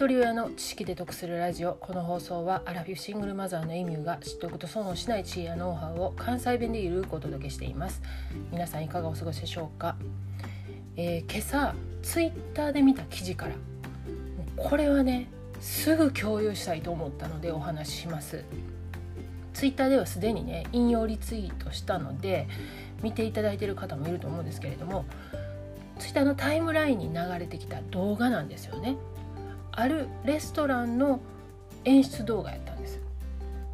一人親の知識で得するラジオ。この放送はアラフィフシングルマザーのエミューが知っておくと損をしない知恵やノウハウを関西弁でゆるくお届けしています。皆さんいかがお過ごしでしょうか、えー、今朝ツイッターで見た記事からこれはねすぐ共有したいと思ったのでお話しします。ツイッターではすでにね引用リツイートしたので見ていただいている方もいると思うんですけれどもツイッターのタイムラインに流れてきた動画なんですよね。あるレストランの演出動画やったんです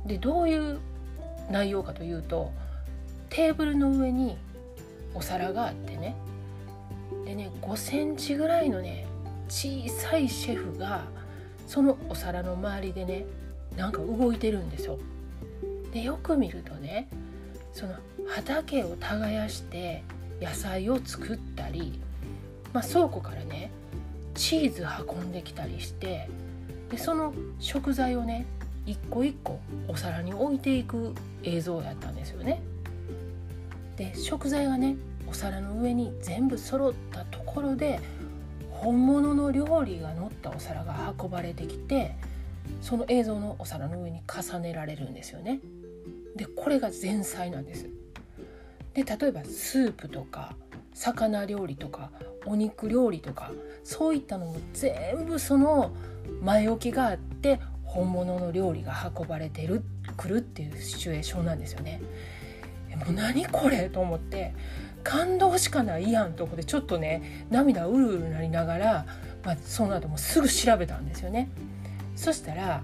でどういう内容かというとテーブルの上にお皿があってねでね5センチぐらいのね小さいシェフがそのお皿の周りでねなんか動いてるんですよ。でよく見るとねその畑を耕して野菜を作ったり、まあ、倉庫からねチーズ運んできたりしてでその食材をね一個一個お皿に置いていく映像やったんですよね。で食材がねお皿の上に全部揃ったところで本物の料理が乗ったお皿が運ばれてきてその映像のお皿の上に重ねられるんですよね。でこれが前菜なんです。で例えばスープとか魚料理とかお肉料理とかそういったのも全部その前置きがあって本物の料理が運ばれてるくるっていうシチュエーションなんですよね。もう何これと思って感動しかないやんとこでちょっとね涙うるうるなりながら、まあ、その後もすぐ調べたんですよね。そしたら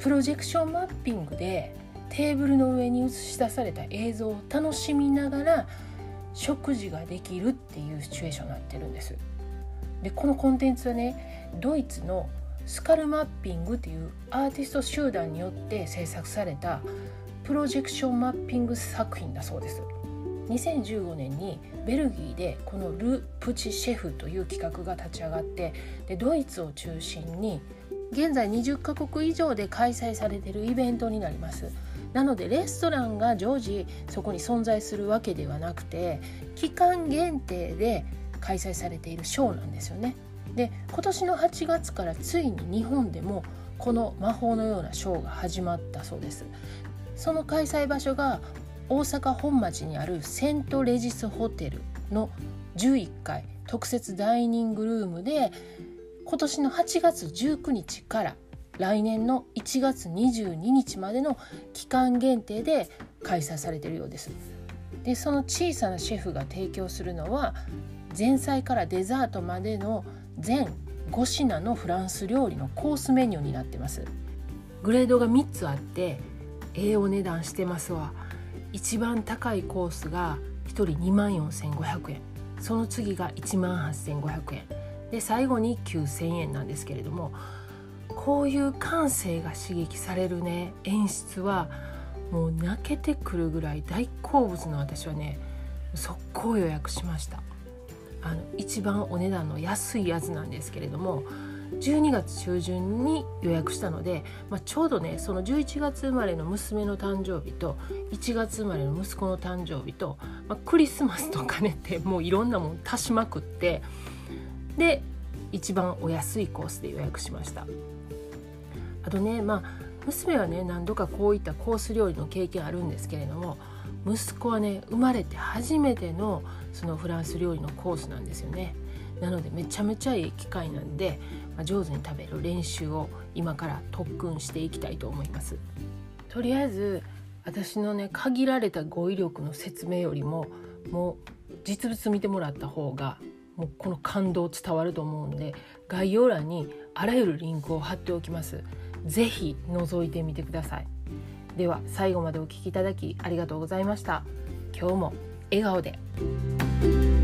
プロジェクションマッピングでテーブルの上に映し出された映像を楽しみながら食事ができるっていうシチュエーションになってるんです。でこのコンテンツはねドイツのスカルマッピングっていうアーティスト集団によって制作されたプロジェクションマッピング作品だそうです。2015年にベルギーでこのル・プチシェフという企画が立ち上がってでドイツを中心に現在20カ国以上で開催されているイベントになります。なのでレストランが常時そこに存在するわけではなくて期間限定で開催されているショーなんですよね。で今年の8月からついに日本でもこの魔法のようなショーが始まったそうです。その開催場所が大阪本町にあるセントレジスホテルの11階特設ダイニングルームで今年の8月19日から来年の1月22日までの期間限定で開催されているようです。でその小さなシェフが提供するのは前菜からデザートまでの全5品のフランス料理のコースメニューになってます。グレードが3つあってええお値段してますわ。一番高いコースが1人2万4500円その次が1万8500円で最後に9,000円なんですけれどもこういう感性が刺激されるね演出はもう泣けてくるぐらい大好物の私はね速攻予約しました。あの一番お値段の安いやつなんですけれども12月中旬に予約したので、まあ、ちょうどねその11月生まれの娘の誕生日と1月生まれの息子の誕生日と、まあ、クリスマスとかねってもういろんなもん足しまくってで一番お安いコースで予約しました。あとねまあ娘はね何度かこういったコース料理の経験あるんですけれども息子はね生まれて初めてのそのフランス料理のコースなんですよね。なのでめちゃめちゃいい機会なんで、まあ、上手に食べる練習を今から特訓していきたいと思います。とりあえず私のね限られた語彙力の説明よりももう実物見てもらった方がもうこの感動伝わると思うんで概要欄にあらゆるリンクを貼っておきます。是非覗いてみてください。では最後までお聴きいただきありがとうございました。今日も笑顔で。